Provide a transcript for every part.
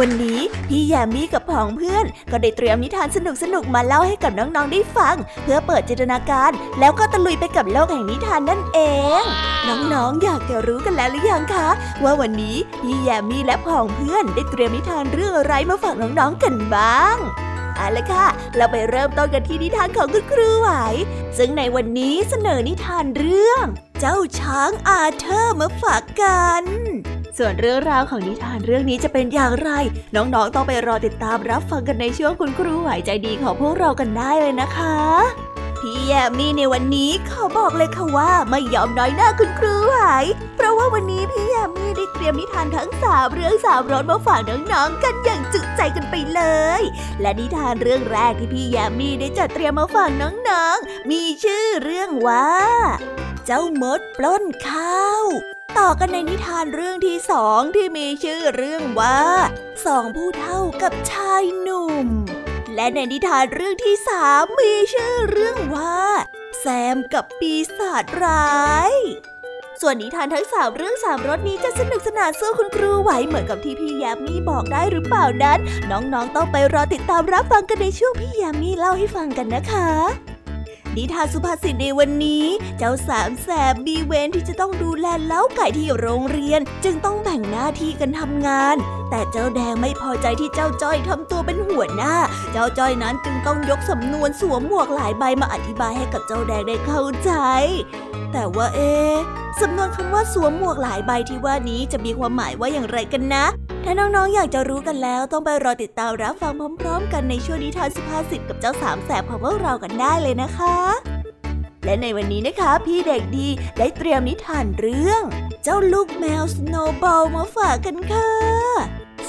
วันนี้พี่แยมมี่กับผองเพื่อน ก็ได้เตรียมนิทานสนุกๆมาเล่าให้กับน้องๆได้ฟัง เพื่อเปิดจินตนาการ แล้วก็ตะลุยไปกับโลกแห่งนิทานนั่นเอง น้องๆอยากจะรู้กันแล้วหรือยังคะ ว่าวันนี้พี่แยมมี่และผองเพื่อนได้เตรียมนิทานเรื่องอะไรมาฝากน้องๆกันบ้าง เอาละค่ะ เราไปเริ่มต้นกันที่นิทานของคุณครูไหว ซึ่งในวันนี้เสนอนิทานเรื่อง เจ้าช้างอาเธอร์มาฝากกัน ส่วนเรื่องราวของนิทานเรื่องนี้จะเป็นอย่างไร น้องๆต้องไปรอติดตามรับฟังกันในช่วงคุณครูไหวใจดีของพวกเรากันได้เลยนะคะ พี่แยมมี่ในวันนี้ขอบอกเลยค่ะว่าไม่ยอมน้อยหน้าคุณครูไหวเพราะว่าวันนี้พี่แยมมี่ได้เตรียมนิทานทั้งสามเรื่องสามรสมาฝากน้องๆกันอย่างจุใจกันไปเลย และนิทานเรื่องแรกที่พี่แยมมี่ได้จัดเตรียมมาฝากน้องๆ มีชื่อเรื่องว่า เจ้ามดปล้นข้าวต่อกันในนิทานเรื่องที่สองที่มีชื่อเรื่องว่าสองผู้เท่ากับชายหนุ่ม และในนิทานเรื่องที่สามมีชื่อเรื่องว่า แซมกับปีศาจร้าย ส่วนนิทานทั้งสามเรื่องสามรสนี้จะสนุกสนานสู้คุณครูไหวเหมือนกับที่พี่ยามีบอกได้หรือเปล่านั้น น้องๆต้องไปรอติดตามรับฟังกันในช่วงพี่ยามีเล่าให้ฟังกันนะคะ นิทานสุภาษิตในวันนี้ เจ้าสามแสบมีเวนที่จะต้องดูแลเล้าไก่ที่โรงเรียน จึงต้องแบ่งหน้าที่กันทำงาน แต่เจ้าแดงไม่พอใจที่เจ้าจ้อยทำตัวเป็นหัวหน้า เจ้าจ้อยนั้นจึงต้องยกสำนวนสวมหมวกหลายใบมาอธิบายให้กับเจ้าแดงได้เข้าใจแต่ว่าเอ๊สำนวนคำว่าสวมหมวกหลายใบที่ว่านี้จะมีความหมายว่าอย่างไรกันนะ ถ้าน้องๆ อยากจะรู้กันแล้วต้องไปรอติดตามรับฟังพร้อม ๆ กันในช่วงนิทานสุภาษิตกับเจ้าสามแสบของพวกเรากันได้เลยนะคะ และในวันนี้นะคะ พี่เด็กดีได้เตรียมนิทานเรื่อง เจ้าลูกแมวสโนว์บอลมาฝากกันค่ะ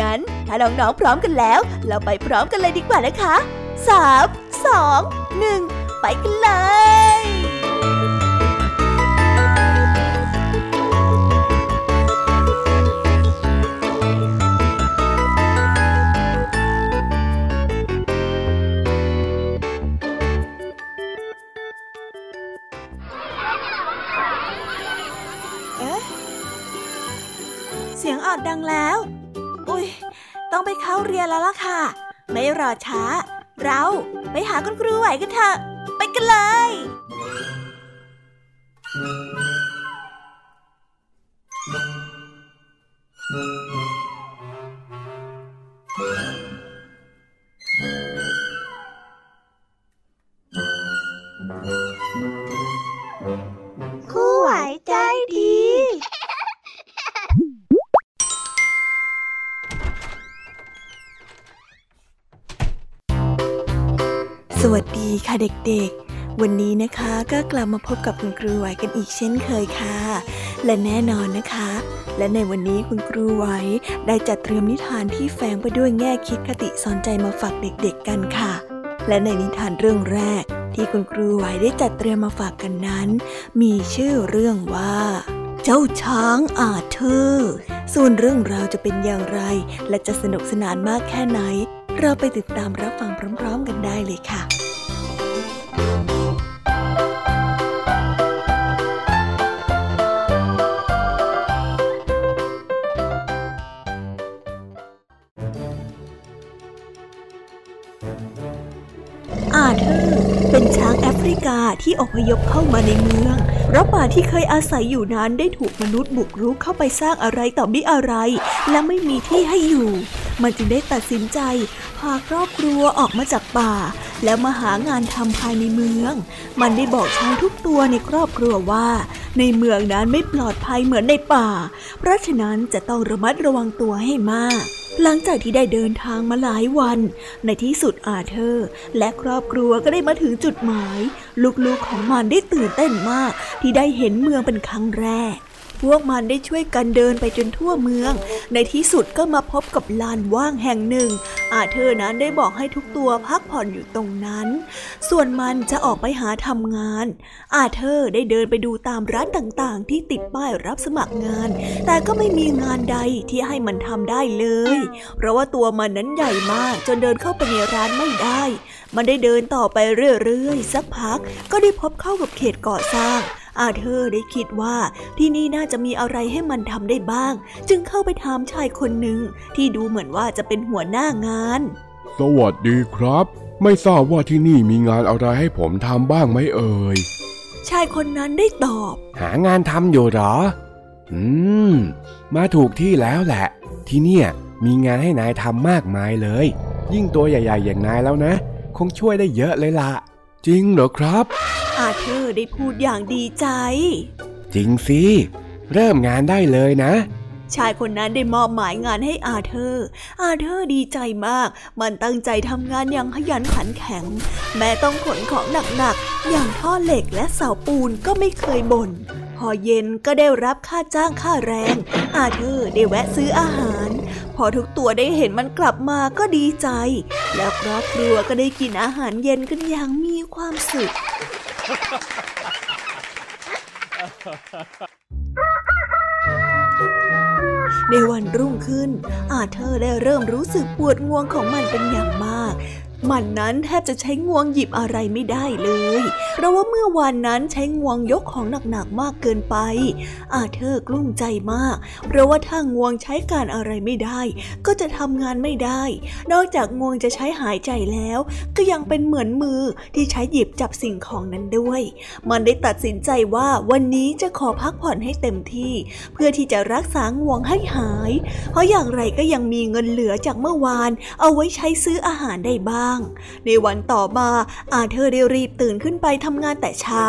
งั้นถ้าน้องๆพร้อมกันแล้ว เราไปพร้อมกันเลยดีกว่านะคะสามสองหนึ่งไปกันเลยอดดังแล้ว อุ้ยต้องไปเข้าเรียนแล้วล่ะค่ะ ไม่รอช้า เราไปหาคุณครูไหวกันเถอะ ไปกันเลย คู่ไหวั สวัสดีค่ะเด็กๆ วันนี้นะคะก็กลับมาพบกับคุณครูไหวกันอีกเช่นเคยค่ะ และแน่นอนนะคะ และในวันนี้คุณครูไหวได้จัดเตรียมนิทานที่แฝงไปด้วยแง่คิดคติสอนใจมาฝากเด็กๆกันค่ะ และในนิทานเรื่องแรก ที่คุณครูไหวได้จัดเตรียมมาฝากกันนั้น มีชื่อเรื่องว่าเจ้าช้างอาเธอร์ ส่วนเรื่องราวจะเป็นอย่างไร และจะสนุกสนานมากแค่ไหน เราไปติดตามรับฟังพร้อม ๆ กันได้เลยค่ะอาเธอร์เป็นช้างแอฟริกาที่อพยพเข้ามาในเมืองเพราะป่าที่เคยอาศัยอยู่นั้นได้ถูกมนุษย์บุกรุกเข้าไปสร้างอะไรต่อมิอะไร และไม่มีที่ให้อยู่ มันจึงได้ตัดสินใจพาครอบครัวออกมาจากป่า แล้วมาหางานทำภายในเมือง มันได้บอกช้างทุกตัวในครอบครัวว่า ในเมืองนั้นไม่ปลอดภัยเหมือนในป่า เพราะฉะนั้นจะต้องระมัดระวังตัวให้มากหลังจากที่ได้เดินทางมาหลายวัน ในที่สุดอาเธอร์ และครอบครัวก็ได้มาถึงจุดหมาย ลูกๆของมันได้ตื่นเต้นมากที่ได้เห็นเมืองเป็นครั้งแรก พวกมันได้ช่วยกันเดินไปจนทั่วเมือง ในที่สุดก็มาพบกับลานว่างแห่งหนึ่ง อาเธอร์นั้นได้บอกให้ทุกตัวพักผ่อนอยู่ตรงนั้น ส่วนมันจะออกไปหาทำงาน อาเธอร์ได้เดินไปดูตามร้านต่างๆ ที่ติดป้ายรับสมัครงาน แต่ก็ไม่มีงานใดที่ให้มันทำได้เลย เพราะว่าตัวมันนั้นใหญ่มากจนเดินเข้าไปในร้านไม่ได้ มันได้เดินต่อไปเรื่อยๆ สักพักก็ได้พบเข้ากับเขตก่อสร้าง อาเธอร์ได้คิดว่าที่นี่น่าจะมีอะไรให้มันทำได้บ้าง จึงเข้าไปถามชายคนหนึ่งที่ดูเหมือนว่าจะเป็นหัวหน้างาน สวัสดีครับ ไม่ทราบว่าที่นี่มีงานอะไรให้ผมทำบ้างไหมเอ่ย ชายคนนั้นได้ตอบ หางานทำอยู่หรอ อืม มาถูกที่แล้วแหละ ที่เนี่ยมีงานให้นายทำมากมายเลย ยิ่งตัวใหญ่ ๆ อย่างนายแล้วนะ คงช่วยได้เยอะเลยล่ะ จริงเหรอครับ อาเธอร์ได้พูดอย่างดีใจ จริงสิ เริ่มงานได้เลยนะ ชายคนนั้นได้มอบหมายงานให้อาเธอร์ อาเธอร์ดีใจมาก มันตั้งใจทำงานอย่างขยันขันแข็ง แม้ต้องขนของหนักๆ อย่างท่อเหล็กและเสาปูนก็ไม่เคยบน่น พอเย็นก็ได้รับค่าจ้างค่าแรง อาเธอร์ได้แวะซื้ออาหาร พอทุกตัวได้เห็นมันกลับมาก็ดีใจ แล้วครอบครัวก็ได้กินอาหารเย็นกันอย่างมีความสุข ในวันรุ่งขึ้น อาเธอได้เริ่มรู้สึกปวดงวงของมันเป็นอย่างมาก มันนั้นแทบจะใช้งวงหยิบอะไรไม่ได้เลย เพราะว่าเมื่อวานนั้นใช้งวงยกของหนักๆมากเกินไป อาเธอร์กลุ้มใจมาก เพราะว่าถ้างวงใช้การอะไรไม่ได้ ก็จะทำงานไม่ได้ นอกจากงวงจะใช้หายใจแล้ว ก็ยังเป็นเหมือนมือที่ใช้หยิบจับสิ่งของนั้นด้วย มันได้ตัดสินใจว่าวันนี้จะขอพักผ่อนให้เต็มที่ เพื่อที่จะรักษางวงให้หาย เพราะอย่างไรก็ยังมีเงินเหลือจากเมื่อวาน เอาไว้ใช้ซื้ออาหารได้บ้างาง ในวันต่อมาอาเธอร์ได้รีบตื่นขึ้นไปทำงานแต่เช้า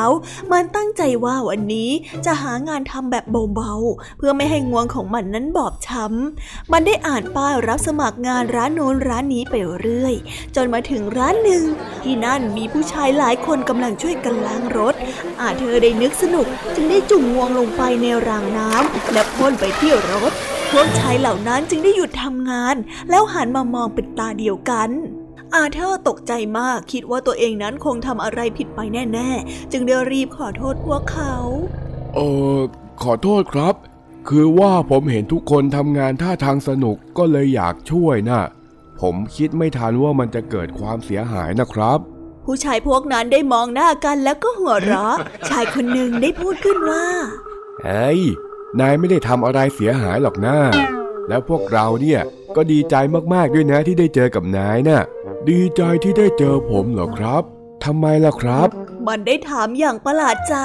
มันตั้งใจว่าวันนี้จะหางานทำแบบเบาๆ เพื่อไม่ให้งวงของมันนั้นบอบช้ำ มันได้อ่านป้ายรับสมัครงานร้านโน้นร้านนี้ไปเรื่อย จนมาถึงร้านหนึ่ง ที่นั่นมีผู้ชายหลายคนกำลังช่วยกันล้างรถ อาเธอร์ได้นึกสนุกจึงได้จุ่มงวงลงไปในรางน้ำและพ่นไปที่รถพวกชายเหล่านั้นจึงได้หยุดทำงาน แล้วหันมามองเป็นตาเดียวกัน อาเธอร์ตกใจมากคิดว่าตัวเองนั้นคงทำอะไรผิดไปแน่ ๆ จึงได้รีบขอโทษพวกเขา เออขอโทษครับ คือว่าผมเห็นทุกคนทำงานท่าทางสนุกก็เลยอยากช่วยนะ่ะผมคิดไม่ทันว่ามันจะเกิดความเสียหายนะครับ ผู้ชายพวกนั้นได้มองหน้ากันแล้วก็หัวเราะ ชายคนหนึ่งได้พูดขึ้นว่า เฮ้ย นายไม่ได้ทำอะไรเสียหายหรอกนะแล้วพวกเราเนี่ยก็ดีใจมากๆด้วยนะที่ได้เจอกับนายนะ่ะ ดีใจที่ได้เจอผมเหรอครับทำไมล่ะครับ มันได้ถามอย่างประหลาดใจ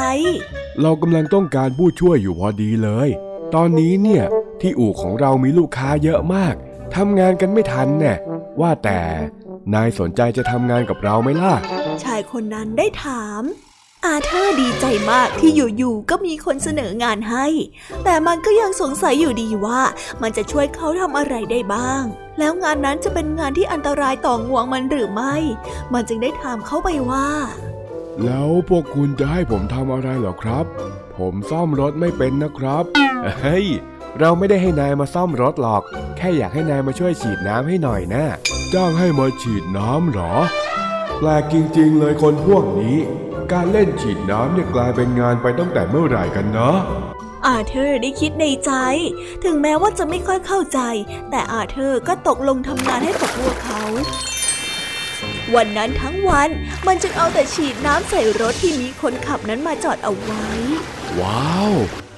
เรากำลังต้องการผู้ช่วยอยู่พอดีเลย ตอนนี้เนี่ย ที่อู่ของเรามีลูกค้าเยอะมากทำงานกันไม่ทันแน่ว่าแต่ นายสนใจจะทำงานกับเราไหมล่ะ ชายคนนั้นได้ถาม อาเธอร์ดีใจมากที่อยู่ๆก็มีคนเสนองานให้ แต่มันก็ยังสงสัยอยู่ดีว่า มันจะช่วยเขาทำอะไรได้บ้าง แล้วงานนั้นจะเป็นงานที่อันตรายต่องวงมันหรือไม่ มันจึงได้ถามเขาไปว่า แล้วพวกคุณจะให้ผมทำอะไรเหรอครับ ผมซ่อมรถไม่เป็นนะครับเฮ้ยเราไม่ได้ให้นายมาซ่อมรถหรอก แค่อยากให้นายมาช่วยฉีดน้ำให้หน่อยนะจ้างให้มาฉีดน้ำหรอแปลกจริงๆเลยคนพวกนี้ การเล่นฉีดน้ำเนี่ยกลายเป็นงานไปตั้งแต่เมื่อไหร่กันนะ อาเธอร์ได้คิดในใจ ถึงแม้ว่าจะไม่ค่อยเข้าใจ แต่อาเธอร์ก็ตกลงทำงานให้กับพวกเขา วันนั้นทั้งวันมันจึงเอาแต่ฉีดน้ำใส่รถที่มีคนขับนั้นมาจอดเอาไว้ ว้าว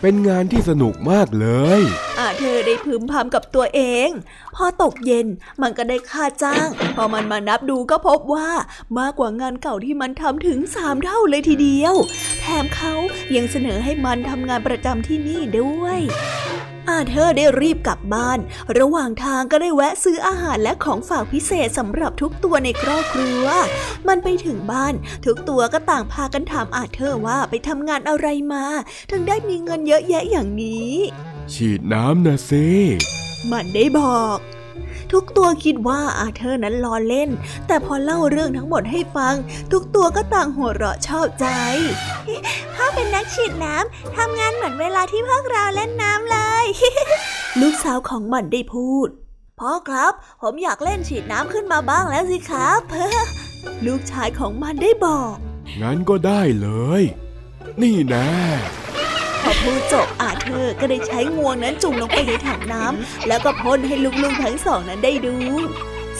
เป็นงานที่สนุกมากเลยอาเธอได้พึมพำกับตัวเอง พอตกเย็นมันก็ได้ค่าจ้าง พอมันมานับดูก็พบว่ามากกว่างานเก่าที่มันทำถึงสามเท่าเลยทีเดียว แถมเขายังเสนอให้มันทำงานประจำที่นี่ด้วย อาเธอร์ได้รีบกลับบ้าน ระหว่างทางก็ได้แวะซื้ออาหารและของฝากพิเศษสำหรับทุกตัวในครอบครัว มันไปถึงบ้าน ทุกตัวก็ต่างพากันถามอาเธอร์ว่าไปทำงานอะไรมา ถึงได้มีเงินเยอะแยะอย่างนี้ ฉีดน้ำนะซิมันได้บอก ทุกตัวคิดว่าอาเธอร์นั้นล้อเล่น แต่พอเล่าเรื่องทั้งหมดให้ฟัง ทุกตัวก็ต่างหัวเราะชอบใจ พ่อเป็นนักฉีดน้ำทำงานเหมือนเวลาที่พวกเราเล่นน้ำเลย ลูกสาวของมันได้พูดพ่อครับ ผมอยากเล่นฉีดน้ำขึ้นมาบ้างแล้วสิครับลูกชายของมันได้บอก งั้นก็ได้เลย นี่นะ อพูดจบอาเธอร์ก็ได้ใช้งวงนั้นจุ่มลงไปในถังน้ำแล้วก็พ่นให้ลูกๆทั้งสองนั้นได้ดู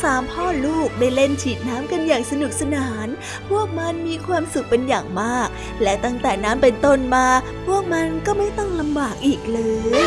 สามพ่อลูกได้เล่นฉีดน้ำกันอย่างสนุกสนาน พวกมันมีความสุขเป็นอย่างมาก และตั้งแต่นั้นเป็นต้นมา พวกมันก็ไม่ต้องลำบากอีกเลย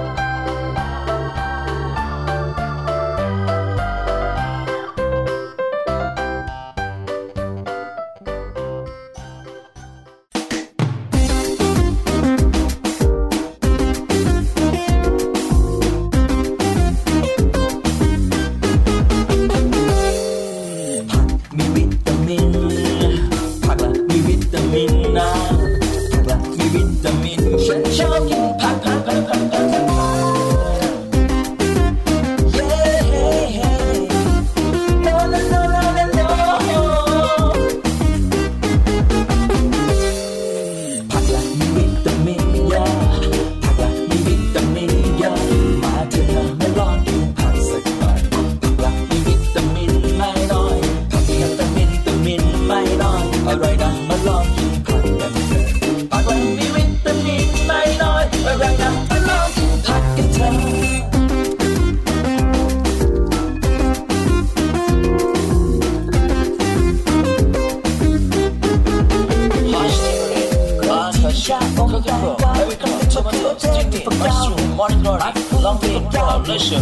ซ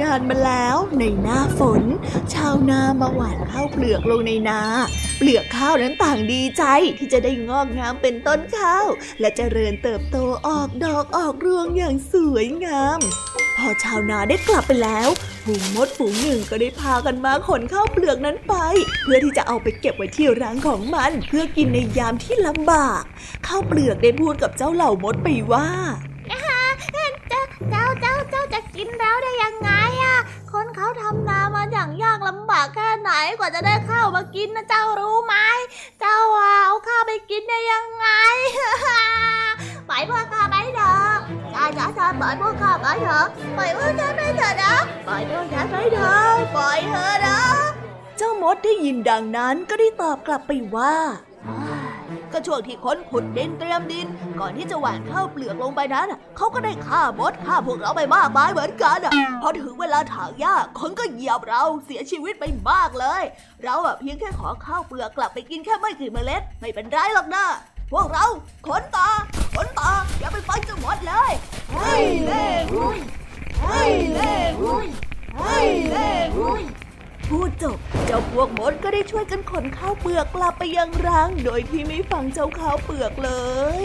ครั้งหนึ่งนานมาแล้ว ในหน้าฝน ชาวนามาหว่านข้าวเปลือกลงในนา เปลือกข้าวนั้นต่างดีใจที่จะได้งอกงามเป็นต้นข้าว และเจริญเติบโตออกดอกออกรวงอย่างสวยงาม พอชาวนาได้กลับไปแล้วฝูงมดฝูงหนึ่งก็ได้พากันมาขนข้าวเปลือกนั้นไป เพื่อที่จะเอาไปเก็บไว้ที่รังของมัน เพื่อกินในยามที่ลำบากข้าวเปลือกได้พูดกับเจ้าเหล่ามดไปว่า เจ้าเจ้าเจ้าจะกินแล้วได้ยังไงอะคนเขาทำนามาอย่างยากลำบากแค่ไหนกว่าจะได้ข้าวมากินนะเจ้ารู้ไหมเจ้าอะเอาข้าวไปกินได้ยังไงปล่อยพวกข้าไปเถอะจ้าจ้าจ้าปล่อยพวกข้าไปเถอะปล่อยพวกฉันไปเถอะนะปล่อยพวกฉันไปเถอะปล่อยเถอะนะ เจ้ามดได้ยินดังนั้นก็ได้ตอบกลับไปว่า ก็ช่วงที่ค้นขุดดินเตรียมดิน ก่อนที่จะหว่านข้าวเปลือกลงไปนั้นเขาก็ได้ฆ่ามดฆ่าพวกเราไปมากมายเหมือนกันพอถึงเวลาถางหญ้าคนก็เหยียบเราเสียชีวิตไปมากเลย เราอะเพียงแค่ขอข้าวเปลือกกลับไปกินแค่ไม่กี่เมล็ด ไม่เป็นไรหรอกนะพวกเราขนต่อขนต่ออย่าไปฟังจะหมดเลยเฮ้ยเล่หุยเฮ้ยเล่หุยเฮ้ยเล่หุย พูดจบเจ้าพวกมดก็ได้ช่วยกันขนข้าวเปลือกกลับไปยังรัง โดยที่ไม่ฟังเจ้าข้าวเปลือกเลย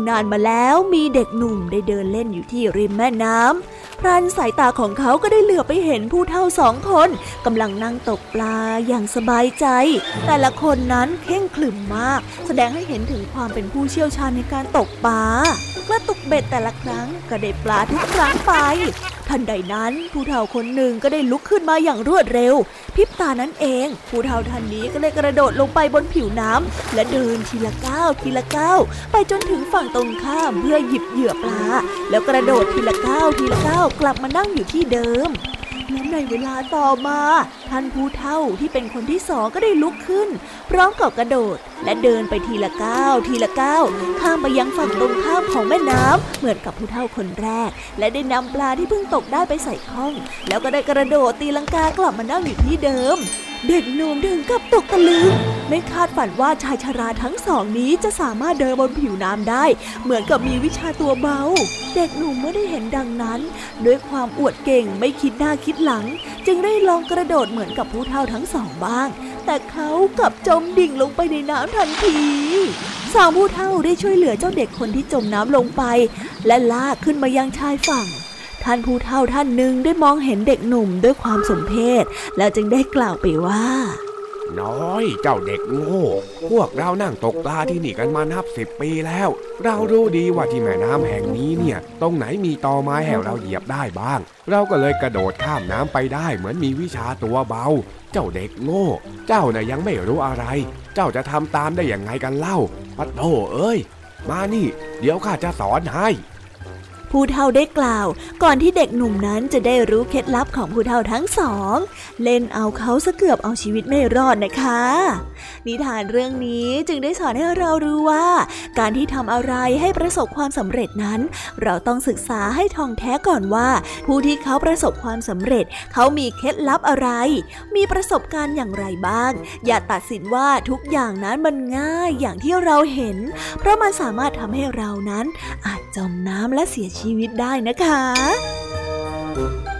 นึ่งนานมาแล้วมีเด็กหนุ่มได้เดินเล่นอยู่ที่ริมแม่น้ำพรานสายตาของเขาก็ได้เหลือไปเห็นผู้เฒ่าสองคนกำลังนั่งตกปลาอย่างสบายใจ แต่ละคนนั้นเข่งขลึมมาก แสดงให้เห็นถึงความเป็นผู้เชี่ยวชาญในการตกปลาเมื่อตกเบ็ดแต่ละครั้งก็ได้ปลาทุกครั้งไป ทันใดนั้นผู้เฒ่าคนหนึ่งก็ได้ลุกขึ้นมาอย่างรวดเร็วพริบตานั้นเองผู้เฒ่าท่านนี้ก็เลยกระโดดลงไปบนผิวน้ำและเดินทีละก้าวทีละก้าวไปจนถึงฝั่งตรงข้ามเพื่อหยิบเหยื่อปลา แล้วกระโดดทีละก้าวทีละก้าวกลับมานั่งอยู่ที่เดิมและในเวลาต่อมา ท่านผู้เฒ่าที่เป็นคนที่สองก็ได้ลุกขึ้น พร้อมกับกระโดด และเดินไปทีละก้าวทีละก้าวข้ามไปยังฝั่งตรงข้ามของแม่น้ำเหมือนกับผู้เฒ่าคนแรก และได้นำปลาที่เพิ่งตกได้ไปใส่ข้อง แล้วก็ได้กระโดดตีลังกากลับมานั่งอยู่ที่เดิมเด็กหนุ่มถึงกับตกตะลึงไม่คาดฝันว่าชายชราทั้งสองนี้จะสามารถเดินบนผิวน้ำได้ เหมือนกับมีวิชาตัวเบา เด็กหนุ่มเมื่อได้เห็นดังนั้น ด้วยความอวดเก่งไม่คิดหน้าคิดหลัง จึงได้ลองกระโดดเหมือนมือนกับผู้เท่าทั้งสองบ้าง แต่เขากลับจมดิ่งลงไปในน้ำทันทีสองผู้เท่าได้ช่วยเหลือเจ้าเด็กคนที่จมน้ำลงไป และลากขึ้นมายังชายฝั่ง ท่านผู้เท่าท่านหนึ่งได้มองเห็นเด็กหนุ่มด้วยความสมเพชและจึงได้กล่าวไปว่า น้อย เจ้าเด็กโง่ พวกเรานั่งตกปลาที่นี่กันมานับสิบปีแล้ว เรารู้ดีว่าที่แม่น้ำแห่งนี้เนี่ย ตรงไหนมีตอไม้ให้เราเหยียบได้บ้าง เราก็เลยกระโดดข้ามน้ำไปได้เหมือนมีวิชาตัวเบา เจ้าเด็กโง่ เจ้าน่ะยังไม่รู้อะไร เจ้าจะทำตามได้อย่างไงกันเล่าปัดโธเอ้ย มานี่ เดี๋ยวข้าจะสอนให้ ผู้เฒ่าได้กล่าว ก่อนที่เด็กหนุ่มนั้นจะได้รู้เคล็ดลับของผู้เฒ่าทั้งสอง เล่นเอาเขาซะเกือบเอาชีวิตไม่รอดนะคะ นิทานเรื่องนี้จึงได้สอนให้เรารู้ว่า การที่ทำอะไรให้ประสบความสำเร็จนั้น เราต้องศึกษาให้ท่องแท้ก่อนว่า ผู้ที่เขาประสบความสำเร็จ เขามีเคล็ดลับอะไร มีประสบการณ์อย่างไรบ้าง อย่าตัดสินว่าทุกอย่างนั้นมันง่ายอย่างที่เราเห็น เพราะมันสามารถทำให้เรานั้น อาจจมน้ำและเสียชีวิตได้นะคะแล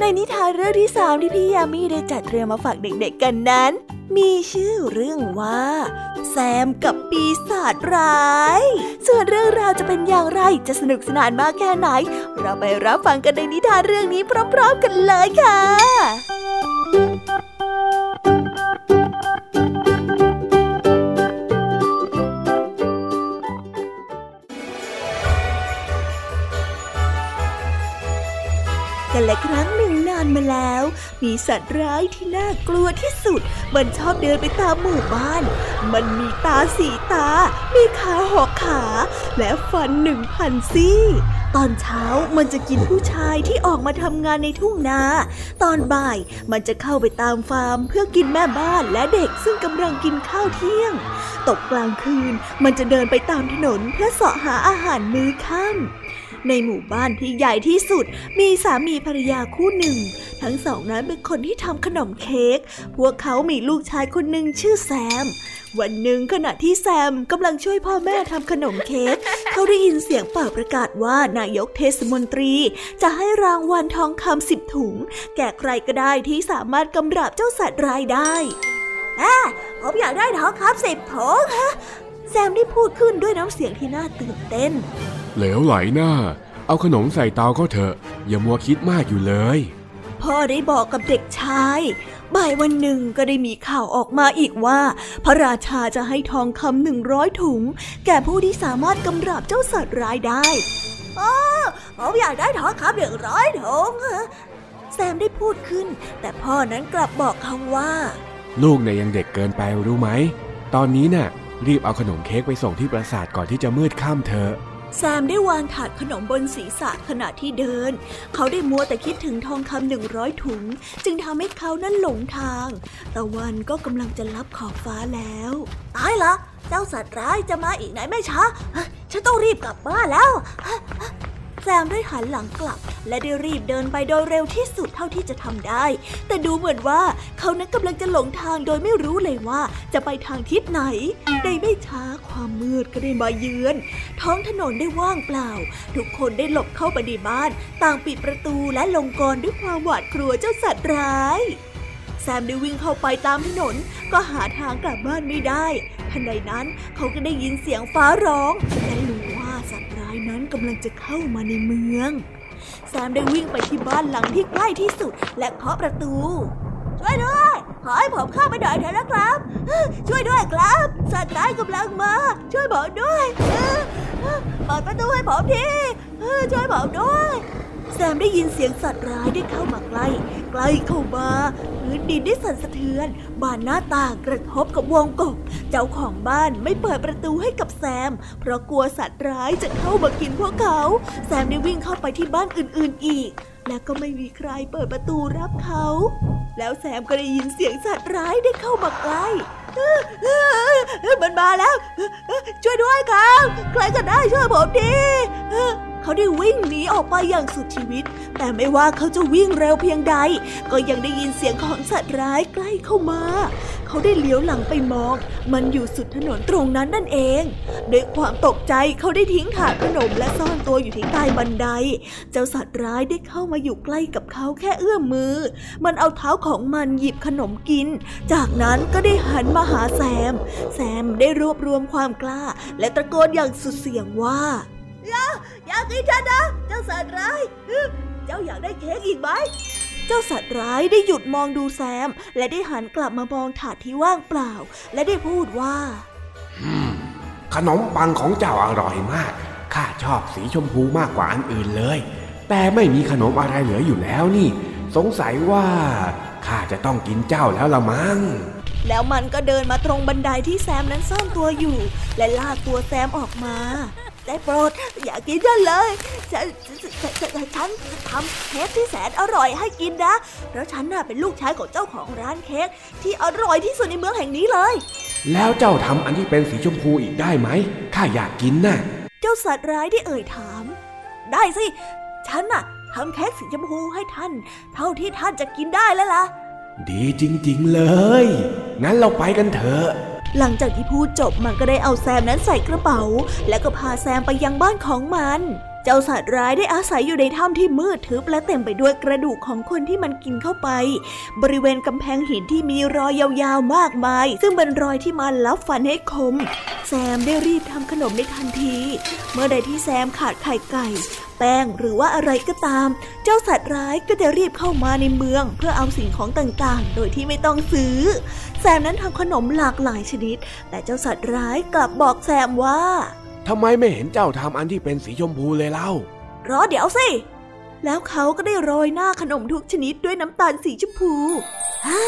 ในนิทานเรื่องที่สามที่พี่ยามีได้จัดเตรียมมาฝากเด็กๆกันนั้น มีชื่อเรื่องว่า แซมกับปีศาจร้าย ส่วนเรื่องราวจะเป็นอย่างไรจะสนุกสนานมากแค่ไหน เราไปรับฟังกันในนิทานเรื่องนี้พร้อมๆกันเลยค่ะกันและครั้งหนึ่ง มาแล้ว มีสัตว์ร้ายที่น่ากลัวที่สุด มันชอบเดินไปตามหมู่บ้าน มันมีตาสีตา มีขาหอกขา และฟันหนึ่งพันซี่ตอนเช้ามันจะกินผู้ชายที่ออกมาทำงานในทุ่งนา ตอนบ่ายมันจะเข้าไปตามฟาร์มเพื่อกินแม่บ้านและเด็กซึ่งกำลังกินข้าวเที่ยง ตกกลางคืนมันจะเดินไปตามถนนเพื่อเสาะหาอาหารมื้อค่ำ ในหมู่บ้านที่ใหญ่ที่สุด มีสามีภรรยาคู่หนึ่ง ทั้งสองนั้นเป็นคนที่ทำขนมเค้ก พวกเขามีลูกชายคนหนึ่งชื่อแซม วันหนึ่งขณะที่แซมกำลังช่วยพ่อแม่ทำขนมเค้ก เขาได้ยินเสียงเป่าประกาศว่านายกเทศมนตรี จะให้รางวัลทองคำสิบถุง แก่ใครก็ได้ที่สามารถกำราบเจ้าสัตว์รายได้อ่ผมอยากได้ทองคำสิบถุงฮะแซมได้พูดขึ้นด้วยน้ำเสียงที่น่าตื่นเต้น เหลวไหลหน้า เอาขนมใส่เตาก็เถอะ อย่ามัวคิดมากอยู่เลย พ่อได้บอกกับเด็กชาย บ่ายวันหนึ่งก็ได้มีข่าวออกมาอีกว่า พระราชาจะให้ทองคำหนึ่งร้อยถุง แก่ผู้ที่สามารถกำราบเจ้าสัตว์ร้ายได้อ๋อผมอยากได้ทองคำหนึ่งร้อยถุงแซมได้พูดขึ้น แต่พ่อนั้นกลับบอกเขาว่า ลูกเนี่ยยังเด็กเกินไปรู้ไหม ตอนนี้น่ะ รีบเอาขนมเค้กไปส่งที่ปราสาทก่อนที่จะมืดค่ำเถอะ แซมได้วางถาดขนมบนศีรษะขณะที่เดิน เขาได้มัวแต่คิดถึงทองคำหนึ่งร้อยถุง จึงทำให้เขานั้นหลงทาง ตะวันก็กำลังจะลับขอบฟ้าแล้ว ตายละ เจ้าสัตว์ร้ายจะมาอีกไหนไม่ช้า ฉันต้องรีบกลับบ้านแล้ว แซมได้หันหลังกลับ และได้รีบเดินไปโดยเร็วที่สุดเท่าที่จะทำได้ แต่ดูเหมือนว่าเขานั้นกำลังจะหลงทางโดยไม่รู้เลยว่าจะไปทางทิศไหนในไม่ช้าความมืดก็ได้มาเยือน ท้องถนนได้ว่างเปล่า ทุกคนได้หลบเข้าไปในบ้าน ต่างปิดประตูและลงกรด้วยความหวาดกลัวเจ้าสัตว์ร้ายแซมได้วิ่งเข้าไปตามถนน ก็หาทางกลับบ้านไม่ได้ ทันใดนั้นเขาก็ได้ยินเสียงฟ้าร้องและรู้ว่าสัตว์ นั้นกำลังจะเข้ามาในเมืองแซมได้วิ่งไปที่บ้านหลังที่ใกล้ที่สุด และเคาะประตู ช่วยด้วย ขอให้ผมเข้าไปหน่อยเถอะนะครับ ช่วยด้วยครับสัตว์ร้ายกำลังมา ช่วยผมด้วยเปิดประตูให้ผมทีช่วยผมด้วย แซมได้ยินเสียงสัตว์ร้ายได้เข้ามาใกล้ ใกล้เข้ามาพื้นดินได้สั่นสะเทือน บานหน้าต่างกระทบกับวงกบ เจ้าของบ้านไม่เปิดประตูให้กับแซม เพราะกลัวสัตว์ร้ายจะเข้ามากินพวกเขา แซมได้วิ่งเข้าไปที่บ้านอื่นๆอีก และก็ไม่มีใครเปิดประตูรับเขา แล้วแซมก็ได้ยินเสียงสัตว์ร้ายได้เข้ามาใกล้มันมาแล้ว ช่วยด้วยครับ ใครก็ได้ช่วยผมที เขาได้วิ่งหนีออกไปอย่างสุดชีวิต แต่ไม่ว่าเขาจะวิ่งเร็วเพียงใด ก็ยังได้ยินเสียงของสัตว์ร้ายใกล้เข้ามา เขาได้เลี้ยวหลังไปมอง มันอยู่สุดถนนตรงนั้นนั่นเอง ด้วยความตกใจเขาได้ทิ้งถาดขนมและซ่อนตัวอยู่ที่ใต้บันได เจ้าสัตว์ร้ายได้เข้ามาอยู่ใกล้กับเขาแค่เอื้อมมือ มันเอาเท้าของมันหยิบขนมกิน จากนั้นก็ได้หันมาหาแซม แซมได้รวบรวมความกล้า และตะโกนอย่างสุดเสียงว่า อย่าอย่ากินฉันนะเจ้าสัตว์ร้าย เจ้าอยากได้เค้กอีกไหม เจ้าสัตว์ร้ายได้หยุดมองดูแซม และได้หันกลับมามองถาดที่ว่างเปล่า และได้พูดว่า ขนมปังของเจ้าอร่อยมาก ข้าชอบสีชมพูมากกว่าอันอื่นเลย แต่ไม่มีขนมอะไรเหลืออยู่แล้วนี่ สงสัยว่าข้าจะต้องกินเจ้าแล้วละมั้งแล้วมันก็เดินมาตรงบันไดที่แซมนั้นซ่อนตัวอยู่ และลากตัวแซมออกมา ได้โปรด อย่ากินฉันเลย ฉันฉันทำเค้กที่แสนอร่อยให้กินนะ เพราะฉันน่ะเป็นลูกชายของเจ้าของร้านเค้กที่อร่อยที่สุดในเมืองแห่งนี้เลย แล้วเจ้าทำอันที่เป็นสีชมพูอีกได้ไหมข้าอยากกินนะ่ะ เจ้าสัตว์ร้ายได้เอ่ยถาม ได้สิ ฉันน่ะทำเค้กสีชมพูให้ท่าน เท่าที่ท่านจะกินได้แล้วล่ะ ดีจริง ๆเลย งั้นเราไปกันเถอะ หลังจากที่พูดจบมันก็ได้เอาแซมนั้นใส่กระเป๋า แล้วก็พาแซมไปยังบ้านของมัน เจ้าสัตว์ร้ายได้อาศัยอยู่ในถ้ำที่มืดทึบและเต็มไปด้วยกระดูกของคนที่มันกินเข้าไป บริเวณกำแพงหินที่มีรอยยาวๆมากมาย ซึ่งเป็นรอยที่มันลับฟันให้คม แซมได้รีบทำขนมในทันที เมื่อใดที่แซมขาดไข่ไก่ แป้งหรือว่าอะไรก็ตาม เจ้าสัตว์ร้ายก็จะรีบเข้ามาในเมือง เพื่อเอาสิ่งของต่างๆ โดยที่ไม่ต้องซื้อ แซมนั้นทำขนมหลากหลายชนิด แต่เจ้าสัตว์ร้ายกลับบอกแซมว่าทำไมไม่เห็นเจ้าทำอันที่เป็นสีชมพูเลยเล่ารอเดี๋ยวสิแล้วเขาก็ได้โรยหน้าขนมทุกชนิดด้วยน้ำตาลสีชมพูฮ่า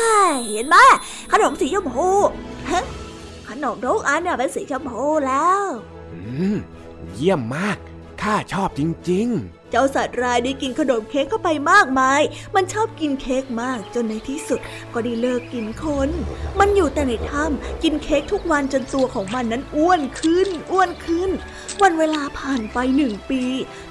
เห็นไหมขนมสีชมพูขนมทุกอันเนี่ยเป็นสีชมพูแล้ว อืม เยี่ยมมาก ข้าชอบจริงๆ เจ้าสัตว์ร้ายได้กินขนมเค้กเข้าไปมากมาย มันชอบกินเค้กมากจนในที่สุดก็ได้เลิกกินคน มันอยู่แต่ในถ้ำกินเค้กทุกวันจนตัวของมันนั้นอ้วนขึ้น อ้วนขึ้น วันเวลาผ่านไปหนึ่งปี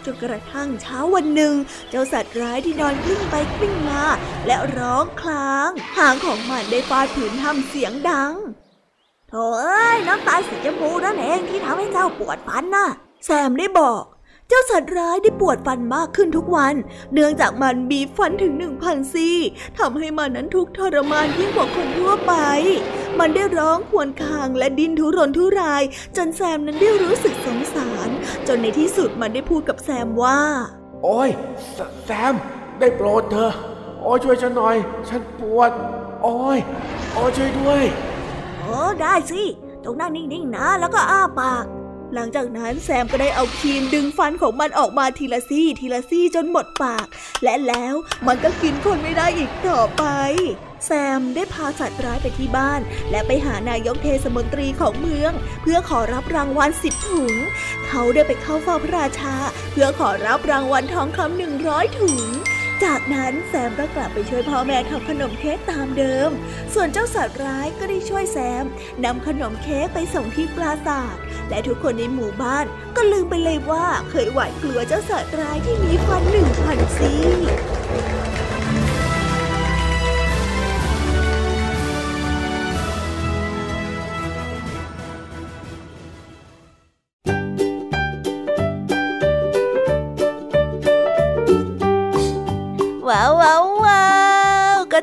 จนกระทั่งเช้าวันหนึ่ง เจ้าสัตว์ร้ายที่นอนกลิ้งไปกลิ้งมา และร้องคลางหางของมันได้ฟาดผืนถ้ำเสียงดังโถ่เอ้ยน้ำตาสีชมพูนั่นเองที่ทำให้เจ้าปวดฟันน่ะแซมได้บอก จ้าสัตว์ร้ายได้ปวดฟันมากขึ้นทุกวัน เนื่องจากมันบีบฟันถึงหนึ่งพันซี่ทำให้มันนั้นทุกทรมานยิ่งกว่าคนทั่วไป มันได้ร้องครวญคางและดิ้นทุรนทุราย จนแซมนั้นได้รู้สึกสงสาร จนในที่สุดมันได้พูดกับแซมว่า โอ้ยแซม ได้โปรดเธอโอ้ช่วยฉันหน่อย ฉันปวด โอ้ยโอ้ช่วยด้วยโอ้ได้สิตรงนั่งนิ่งๆนะแล้วก็อ้าปาก หลังจากนั้นแซมก็ได้เอาครีมดึงฟันของมันออกมาทีละซี่ทีละซี่จนหมดปาก และแล้วมันก็กินคนไม่ได้อีกต่อไป แซมได้พาสัตว์ร้ายไปที่บ้าน และไปหานายกเทศมนตรีของเมือง เพื่อขอรับรางวัลสิบถุง เขาได้ไปเข้าเฝ้าพระราชา เพื่อขอรับรางวัลทองคำหนึ่งร้อยถุง จากนั้นแซมก็กลับไปช่วยพ่อแม่ทำขนมเค้กตามเดิม ส่วนเจ้าสัตว์ร้ายก็ได้ช่วยแซมนำขนมเค้กไปส่งที่ปราสาทและทุกคนในหมู่บ้านก็ลืมไปเลยว่าเคยหวาดกลัวเจ้าสัตว์ร้ายที่มีฟันหนึ่งพันซี่ wow wow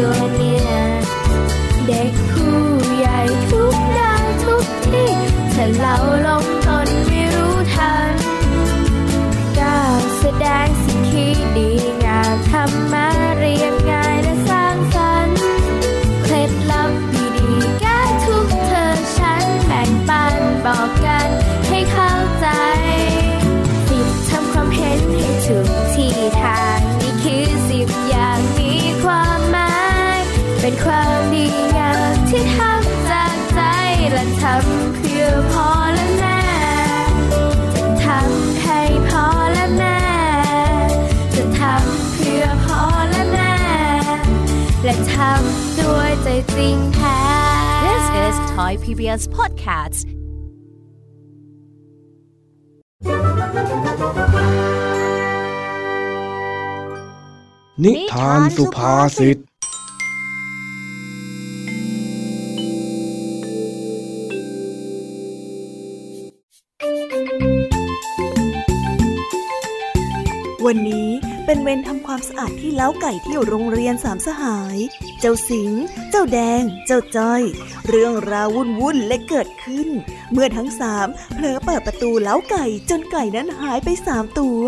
ที่ทำจากใจและทำเพื่อพอและ ด้วยใจจริงแท้ This is Thai PBS Podcast นิทานสุภาษิตวันนี้ เป็นเวรทำความสะอาดที่เล้าไก่ที่โรงเรียนสามสหาย เจ้าสิง เจ้าแดง เจ้าจ้อย เรื่องราววุ่นวุ่นและเกิดขึ้น เมื่อทั้งสามเผลอเปิดประตูเล้าไก่จนไก่นั้นหายไปสามตัว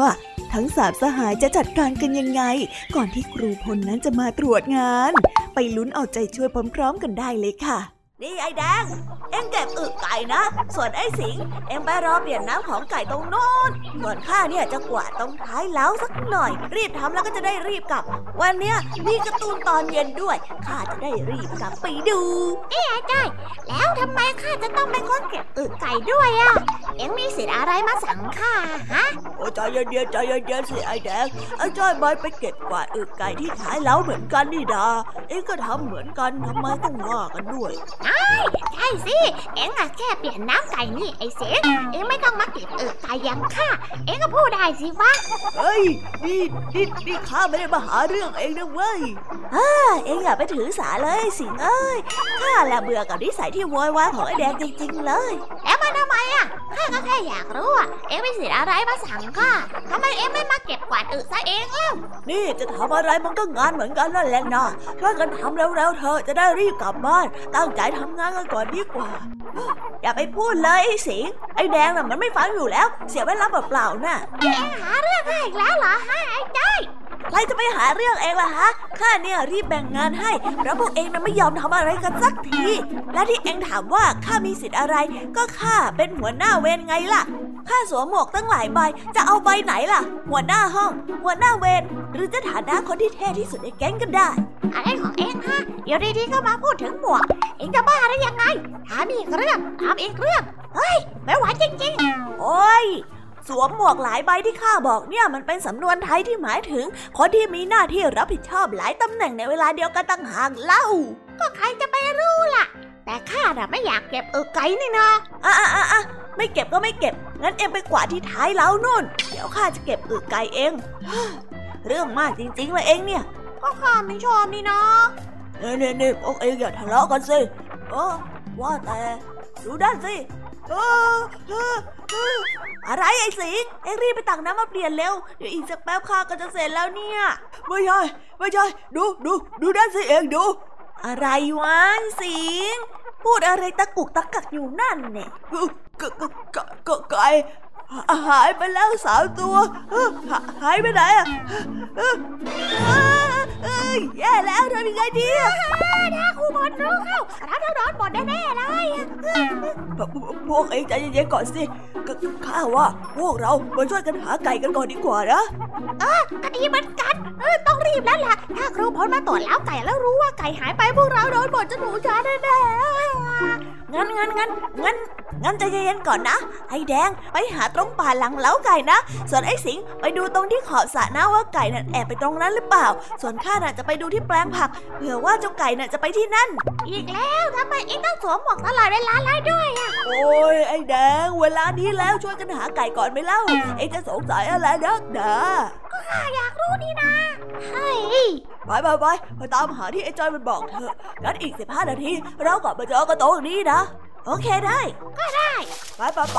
ทั้งสามสหายจะจัดการกันยังไง ก่อนที่ครูพลนั้นจะมาตรวจงาน ไปลุ้นเอาใจช่วยพร้อมๆกันได้เลยค่ะ นี่ไอ้แดง เอ็งเก็บอึไก่นะ ส่วนไอ้สิง เอ็งไปรอเปลี่ยนน้ำของไก่ตรงโน้นส่วนข้าเนี่ยจะกวาดตรงท้ายเล้าสักหน่อย รีบทำแล้วก็จะได้รีบกลับ วันเนี้ยมีการ์ตูนตอนเย็นด้วย ข้าจะได้รีบกลับไปดูนี่ไอ้จ้อยแล้วทำไมข้าจะต้องเป็นคนเก็บอึไก่ด้วยอะเอ็งมีสิทธิ์อะไรมาสั่งข้าฮะโอ้ใจเย็นๆใจเย็นๆสิไอ้แดง ไอ้จ้อยบอยไปเก็บกวาดอึไก่ที่ท้ายเล้าเหมือนกันนี่ดา เอ็งก็ทำเหมือนกันทำไมต้องว่ากันด้วยใช่สิ เอ็งอะแค่เปลี่ยนน้ำไก่นี่ไอ้เสียเอ็งไม่ต้องมาเก็บอึไก่อย่างข้าเอ็งก็พูดได้สิวะ เฮ้ย นี่นี่นี่ข้าไม่ได้มาหาเรื่องเองนะเว้ยฮ่าเองอย่าไปถือสาเลยสิงเอ้ย ข้าละเบื่อกับนิสัยที่โวยวายของไอ้แดงจริงๆเลย แล้วมาทำไมอะข้าก็แค่อยากรู้อะเอ็งมีสิทธิ์อะไรมาสั่งข้าทำไมเอ็งไม่มาเก็บกวาดอึซะเองเล่านี่จะทำอะไรมันก็งานเหมือนกันนั่นแหละนะช่วยกันทำเร็วๆเถอะจะได้รีบกลับบ้าน ตั้งใจททำงานกันก่อนดีกว่า อย่าไปพูดเลยไอ้สิงไอ้แดงน่ะมันไม่ฟังอยู่แล้ว เสียเวลาเปล่าๆน่ะแกหาเรื่องให้อีกแล้วเหรอฮะไอ้จ้อย ใครจะไปหาเรื่องเองล่ะฮะ ข้าเนี่ยรีบแบ่งงานให้ เพราะพวกเองน่ะไม่ยอมทำอะไรกันสักที และที่เองถามว่าข้ามีสิทธิ์อะไร ก็ข้าเป็นหัวหน้าเวรไงล่ะ ข้าสวมหมวกตั้งหลายใบ จะเอาใบไหนล่ะ หัวหน้าห้อง หัวหน้าเวร หรือจะฐานะคนที่เท่ที่สุดในแก๊งกันได้ อะไรของเอ็งฮะ เดี๋ยวดีๆก็มาพูดถึงหมวก เอ็งจะบ้าได้ยังไง ถามอีกเรื่อง ถามอีกเรื่อง เฮ้ย ไม่ไหวจริงโอ้ย สวมหมวกหลายใบที่ข้าบอกเนี่ยมันเป็นสำนวนไทยที่หมายถึง คนที่มีหน้าที่รับผิดชอบหลายตำแหน่งในเวลาเดียวกันต่างหากเล่าๆก็ใครจะไปรู้ล่ะ แต่ข้าน่ะไม่อยากเก็บอึไก่นี่นะอะอะอะอะไม่เก็บก็ไม่เก็บ งั้นเอ็งไปกวาดที่ท้ายเล้านู่น เดี๋ยวข้าจะเก็บอึไก่เอง เรื่องมากจริงๆเลยเองเนี่ย ก็ข้าไม่ชอบนี่นะเน่เน่เน่พวกเองอย่าทะเลาะกันสิเออว่าแต่ ดูด้านสิเออเออเอออะไรไอ้สิงเอ็งรีบไปตักน้ำมาเปลี่ยนเร็ว เดี๋ยวอีกสักแป๊บข้าก็จะเสร็จแล้วเนี่ย ไม่ใช่ ไม่ใช่ ดูดูดูด้านสิเองดู อะไรวะสิง พูดอะไรตะกุกตะกักอยู่นั่นเนี่ยกกกกไก่ หายไปแล้วสามตัวหายไปไหนอะแย่แล้วทำยังไงดีอะถ้าครูบอลรู้เข้าเราจะโดนบทแน่ๆเลยพวกพวกเองใจเย็นๆก่อนสิข้าว่าพวกเรามาช่วยกันหาไก่กันก่อนดีกว่านะก็ดีเหมือนกันเออต้องรีบแล้วล่ะ ถ้าครูพลมาตรวจแล้วไก่แล้วรู้ว่าไก่หายไปพวกเราโดนบทจะหนูชาแน่ๆ งั้นงั้นงั้นงั้นงั้นใจเย็นๆก่อนนะ ไอ้แดงไปหาตรงป่าหลังเล้าไก่นะ ส่วนไอ้สิงไปดูตรงที่ขอบสระนะว่าไก่น่ะแอบไปตรงนั้นหรือเปล่า ส่วนข้าน่ะจะไปดูที่แปลงผักเผื่อว่าเจ้าไก่น่ะจะไปที่นั่น อีกแล้วทำไมเอ็งต้องสวมหมวกตลอดเวลาเลยด้วยอะโอ้ยไอ้แดง เวลานี้แล้วช่วยกันหาไก่ก่อนไหมเล่าเอ็งจะสงสัยอะไรนักหนาข้าอยากรู้นี่นะเฮ้ยไปไปไปไปตามหาที่ไอ้จอยมันบอกเถอะงั้นอีกสิบห้านาทีเรากลับมาเจอกันตรงนี้นะโอเคได้ ก็ได้ไปไปไป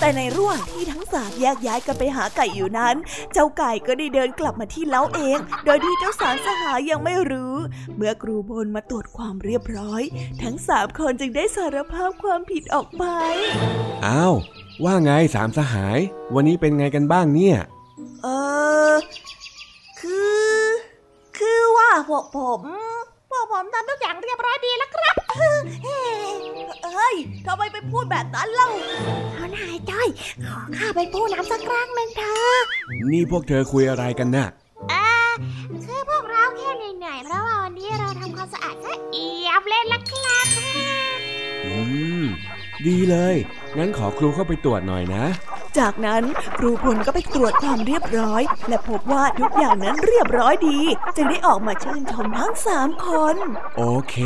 แต่ในร่วงที่ทั้งสามแยกย้ายกันไปหาไก่อยู่นั้น เจ้าไก่ก็ได้เดินกลับมาที่เล้าเอง โดยที่เจ้าสามสหายยังไม่รู้ เมื่อครูบนมาตรวจความเรียบร้อย ทั้งสามคนจึงได้สารภาพความผิดออกไปอ้าวว่าไงสามสหาย วันนี้เป็นไงกันบ้างเนี่ย เออคือ คือว่าพวกผมพ วกผมทำทุกอย่างเรียบร้อยดีแล้วครับ เฮ้ยทำไมไปพูดแบบนั้นเล่าเอานายจ้อย ขอข้าไปปูน้ำสักครั้งหนึ่งเถอะนี่พวกเธอคุยอะไรกันน่ะอ่าคือพวกเราแค่เหนื่อยๆเพราะว่าวันนี้เราทำความสะอาดซะเอียบเลยละครับอืม ดีเลย งั้นขอครูเข้าไปตรวจหน่อยนะ จากนั้นครูพลก็ไปตรวจความเรียบร้อย และพบว่าทุกอย่างนั้นเรียบร้อยดี จึงได้ออกมาชื่นชมทั้งสามคน โอเค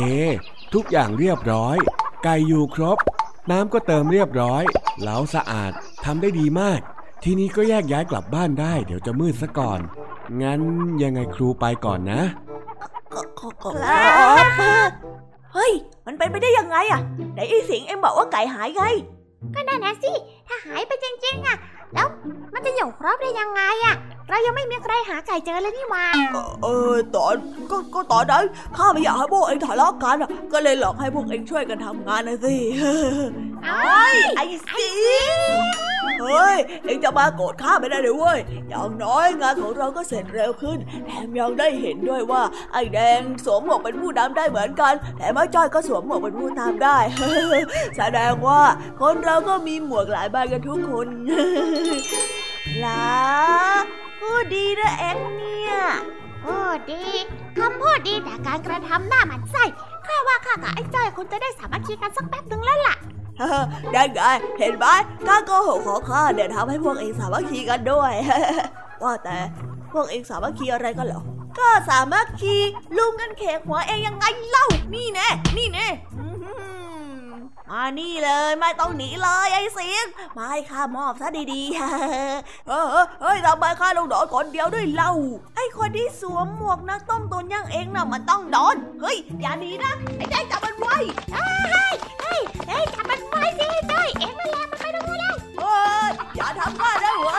ทุกอย่างเรียบร้อย ไก่อยู่ครบ น้ำก็เติมเรียบร้อยเล้าสะอาดทำได้ดีมาก ทีนี้ก็แยกย้ายกลับบ้านได้ เดี๋ยวจะมืดซะก่อน งั้นยังไงครูไปก่อนนะครับเฮ้ย มันเป็นไปได้ยังไงอะไหนไอ้สิงเอ็งบอกว่าไก่หายไง ก็นั่นนะสิ ถ้าหายไปจริงๆอะแล้วมันจะอยู่ครบได้ยังไงอะ เรายังไม่มีใครหาไก่เจอเลยนี่หว่าเออตอนก็ก็ตอนนั้นข้าไม่อยากให้พวกเองทะเลาะกันอะก็เลยหลอกให้พวกเองช่วยกันทำงานนะสิเอ้ยไอ้สิเฮ้ย เองจะมาโกรธข้าไม่ได้เลยเว้ย อย่างน้อยงานของเราก็เสร็จเร็วขึ้น แถมยังได้เห็นด้วยว่า ไอ้แดงสวมหมวกเป็นผู้นำได้เหมือนกัน แถมไอ้จ้อยก็สวมหมวกเป็นผู้ตามได้ แสดงว่าคนเราก็มีหมวกหลายใบกันทุกคนล่ะ พูดดีนะเอ็งเนี่ยโอ้ดีคำพูดดีแต่การกระทำหน้าหมันไส้ข้าว่าข้ากับไอ้จ้อยคงจะได้สามัคคีกันสักแป๊บหนึ่งแล้วล่ะได้ไงเห็นไหมการโกหกของข้าเนี่ยทำให้พวกเองสามัคคีกันด้วย ว่าแต่พวกเองสามัคคีอะไรกันเหรอก็สามัคคีลุมกันเขกหัวเองยังไงเล่า นี่แน่นี่แน่อื้อหือ มานี่เลยไม่ต้องหนีเลยไอ้เสียงมาให้ข้ามอบซะดีๆ เออเฮ้ยทำไมข้าต้องโดนคนเดียวด้วยเล่า ไอ้คนที่สวมหมวกนักต้มตุนอย่างเองน่ะมันต้องโดน เฮ้ยอย่าหนีนะไอ้ได้จับมันไว้เฮ้ยเฮ้ยจับมันไว้สิจ้อยเอ็งนั่นแหละมันไปตรงนู้นแล้วเฮ้ยอย่าทำข้านะเว้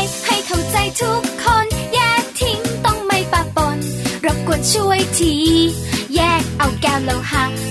ช่วยที แยกเอาแก้มโลหะพลาสติก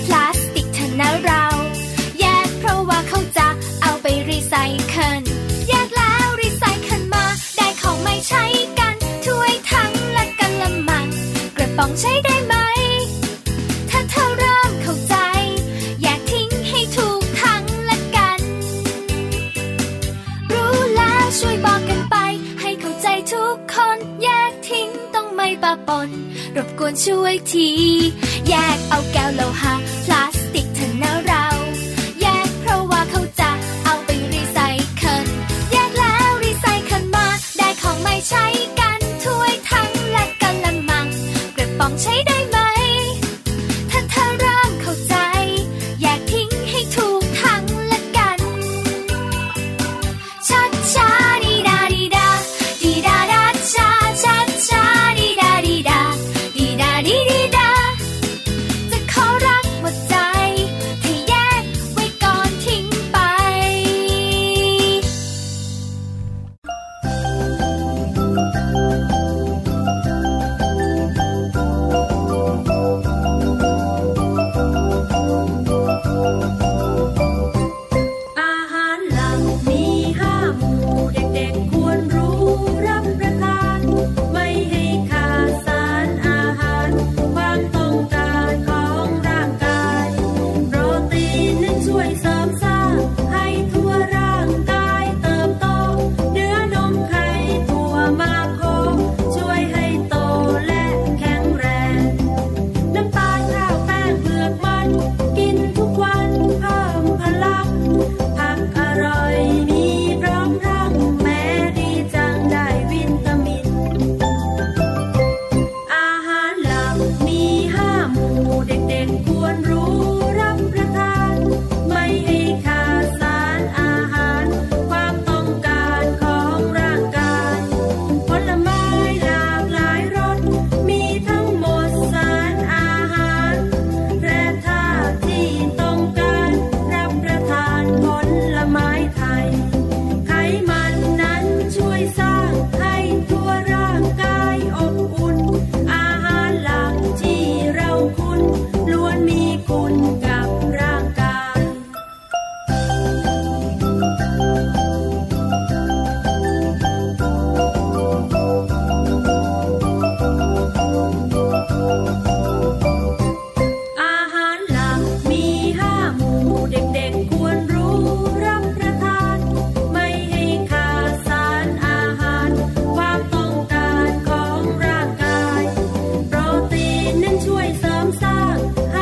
วนช่วยที แยกเอาแก้วโลหะ ริมสร้าง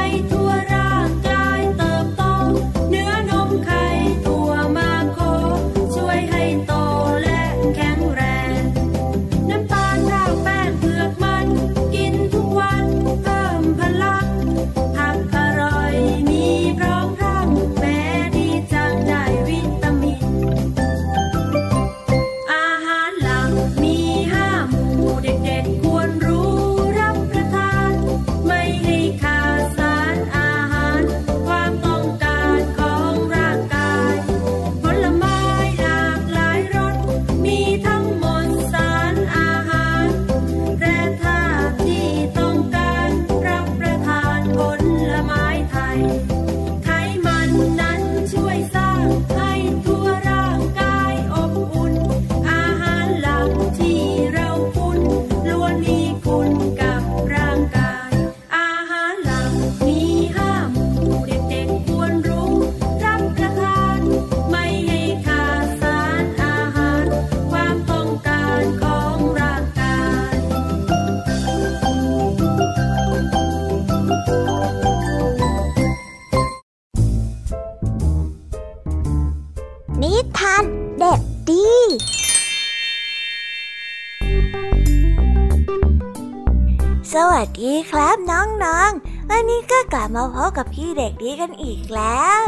ครับน้องๆ วันนี้ก็กลับมาพบกับพี่เด็กดีกันอีกแล้ว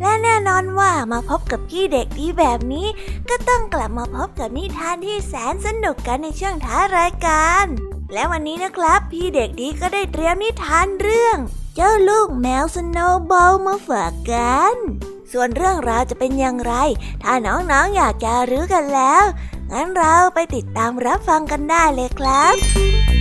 และแน่นอนว่ามาพบกับพี่เด็กดีแบบนี้ ก็ต้องกลับมาพบกับนิทานที่แสนสนุกกันในช่วงท้ายรายการ และวันนี้นะครับพี่เด็กดีก็ได้เตรียมนิทานเรื่อง เจ้าลูกแมวสโนว์บอลมาฝากกัน ส่วนเรื่องราวจะเป็นอย่างไร ถ้าน้องๆออยากจะรู้กันแล้ว งั้นเราไปติดตามรับฟังกันได้เลยครับ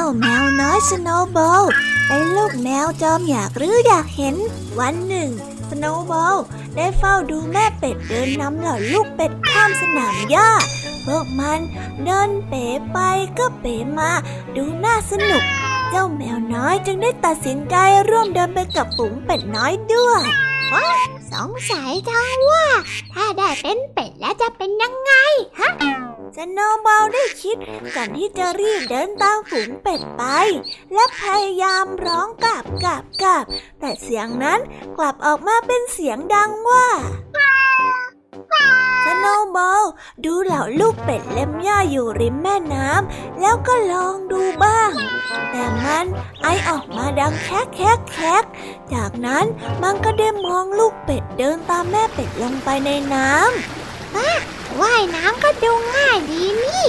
จ้าแมวน้อยสโนว์บอลเป็นลูกแมวจอมอยากรู้อยากเห็น วันหนึ่งสโนว์บอลได้เฝ้าดูแม่เป็ดเดินนำเหล่าลูกเป็ดข้ามสนามหญ้า พวกมันเดินเป๋ไปก็เป๋มา ดูน่าสนุก เจ้าแมวน้อยจึงได้ตัดสินใจร่วมเดินไปกับฝูงเป็ดน้อยด้วยสงสัยจังว่า ถ้าได้เป็นเป็ดแล้วจะเป็นยังไงฮะ สโนว์บอลได้คิดก่อนที่จะรีบเดินตามฝูงเป็ดไป และพยายามร้องกราบกราบกราบแต่เสียงนั้นกลับออกมาเป็นเสียงดังว่าสโนว์บอลดูเหล่าลูกเป็ดเล็มหญ้าอยู่ริมแม่น้ำแล้วก็ลองดูบ้าง แต่มันไอออกมาดังแคกแคกแคกจากนั้นมันก็ได้มองลูกเป็ดเดินตามแม่เป็ดลงไปในน้ำ ว่ายน้ำก็ดูง่ายดีนี่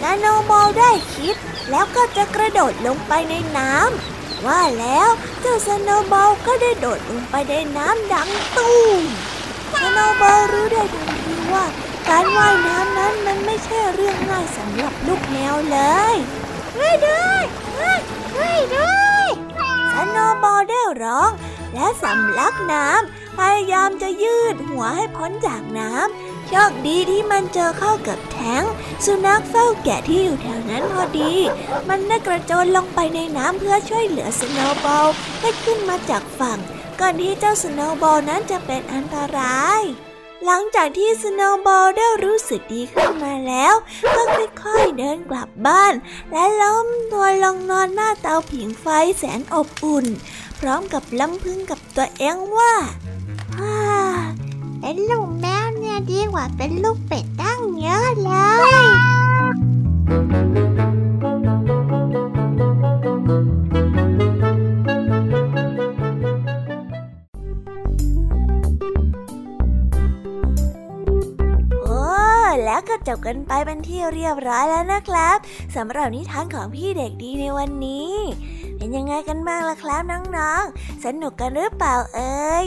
สโนว์บอลได้คิด แล้วก็จะกระโดดลงไปในน้ำว่าแล้วเจ้าสโนว์บอลก็ได้โดดลงไปในน้ำดังตูมสโนว์บอลรู้ได้ทันทีว่าการว่ายน้ำนั้นมันไม่ใช่เรื่องง่ายสำหรับลูกแมวเลยช่วยด้วยช่วยด้วยสโนว์บอลได้ร้อง และสำลักน้ำพยายามจะยืดหัวให้พ้นจากน้ำ โชคดีที่มันเจอเข้ากับแท้ง สุนัขเฝ้าแกะที่อยู่แถวนั้นพอดี มันได้กระโจนลงไปในน้ำเพื่อช่วยเหลือสโนว์บอลให้ขึ้นมาจากฝั่ง ก่อนที่เจ้าสโนว์บอลนั้นจะเป็นอันตราย หลังจากที่สโนว์บอลได้รู้สึกดีขึ้นมาแล้ว ก็ค่อยๆเดินกลับบ้าน และล้มตัวลงนอนหน้าเตาผิงไฟแสนอบอุ่น พร้อมกับล้ำพึงกับตัวเองว่าฮ่าเป็นลูกแมว เนี่ยดีกว่าเป็นลูกเป็ดตั้งเยอะเลยโอ้แล้วก็จบกันไปเป็นที่เรียบร้อยแล้วนะครับสำหรับนิทานของพี่เด็กดีในวันนี้ เป็นยังไงกันบ้างล่ะครับน้องๆ สนุกกันหรือเปล่าเอ่ย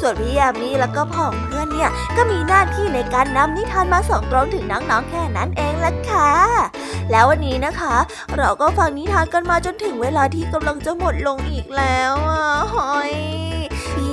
ส่วนพี่ยามีแล้วก็พ่องเพื่อนเนี่ยก็มีหน้าที่ในการนำนิทานมาส่งตรงถึงน้องๆแค่นั้นเองละค่ะ แล้ววันนี้นะคะ เราก็ฟังนิทานกันมาจนถึงเวลาที่กำลังจะหมดลงอีกแล้วอะหอย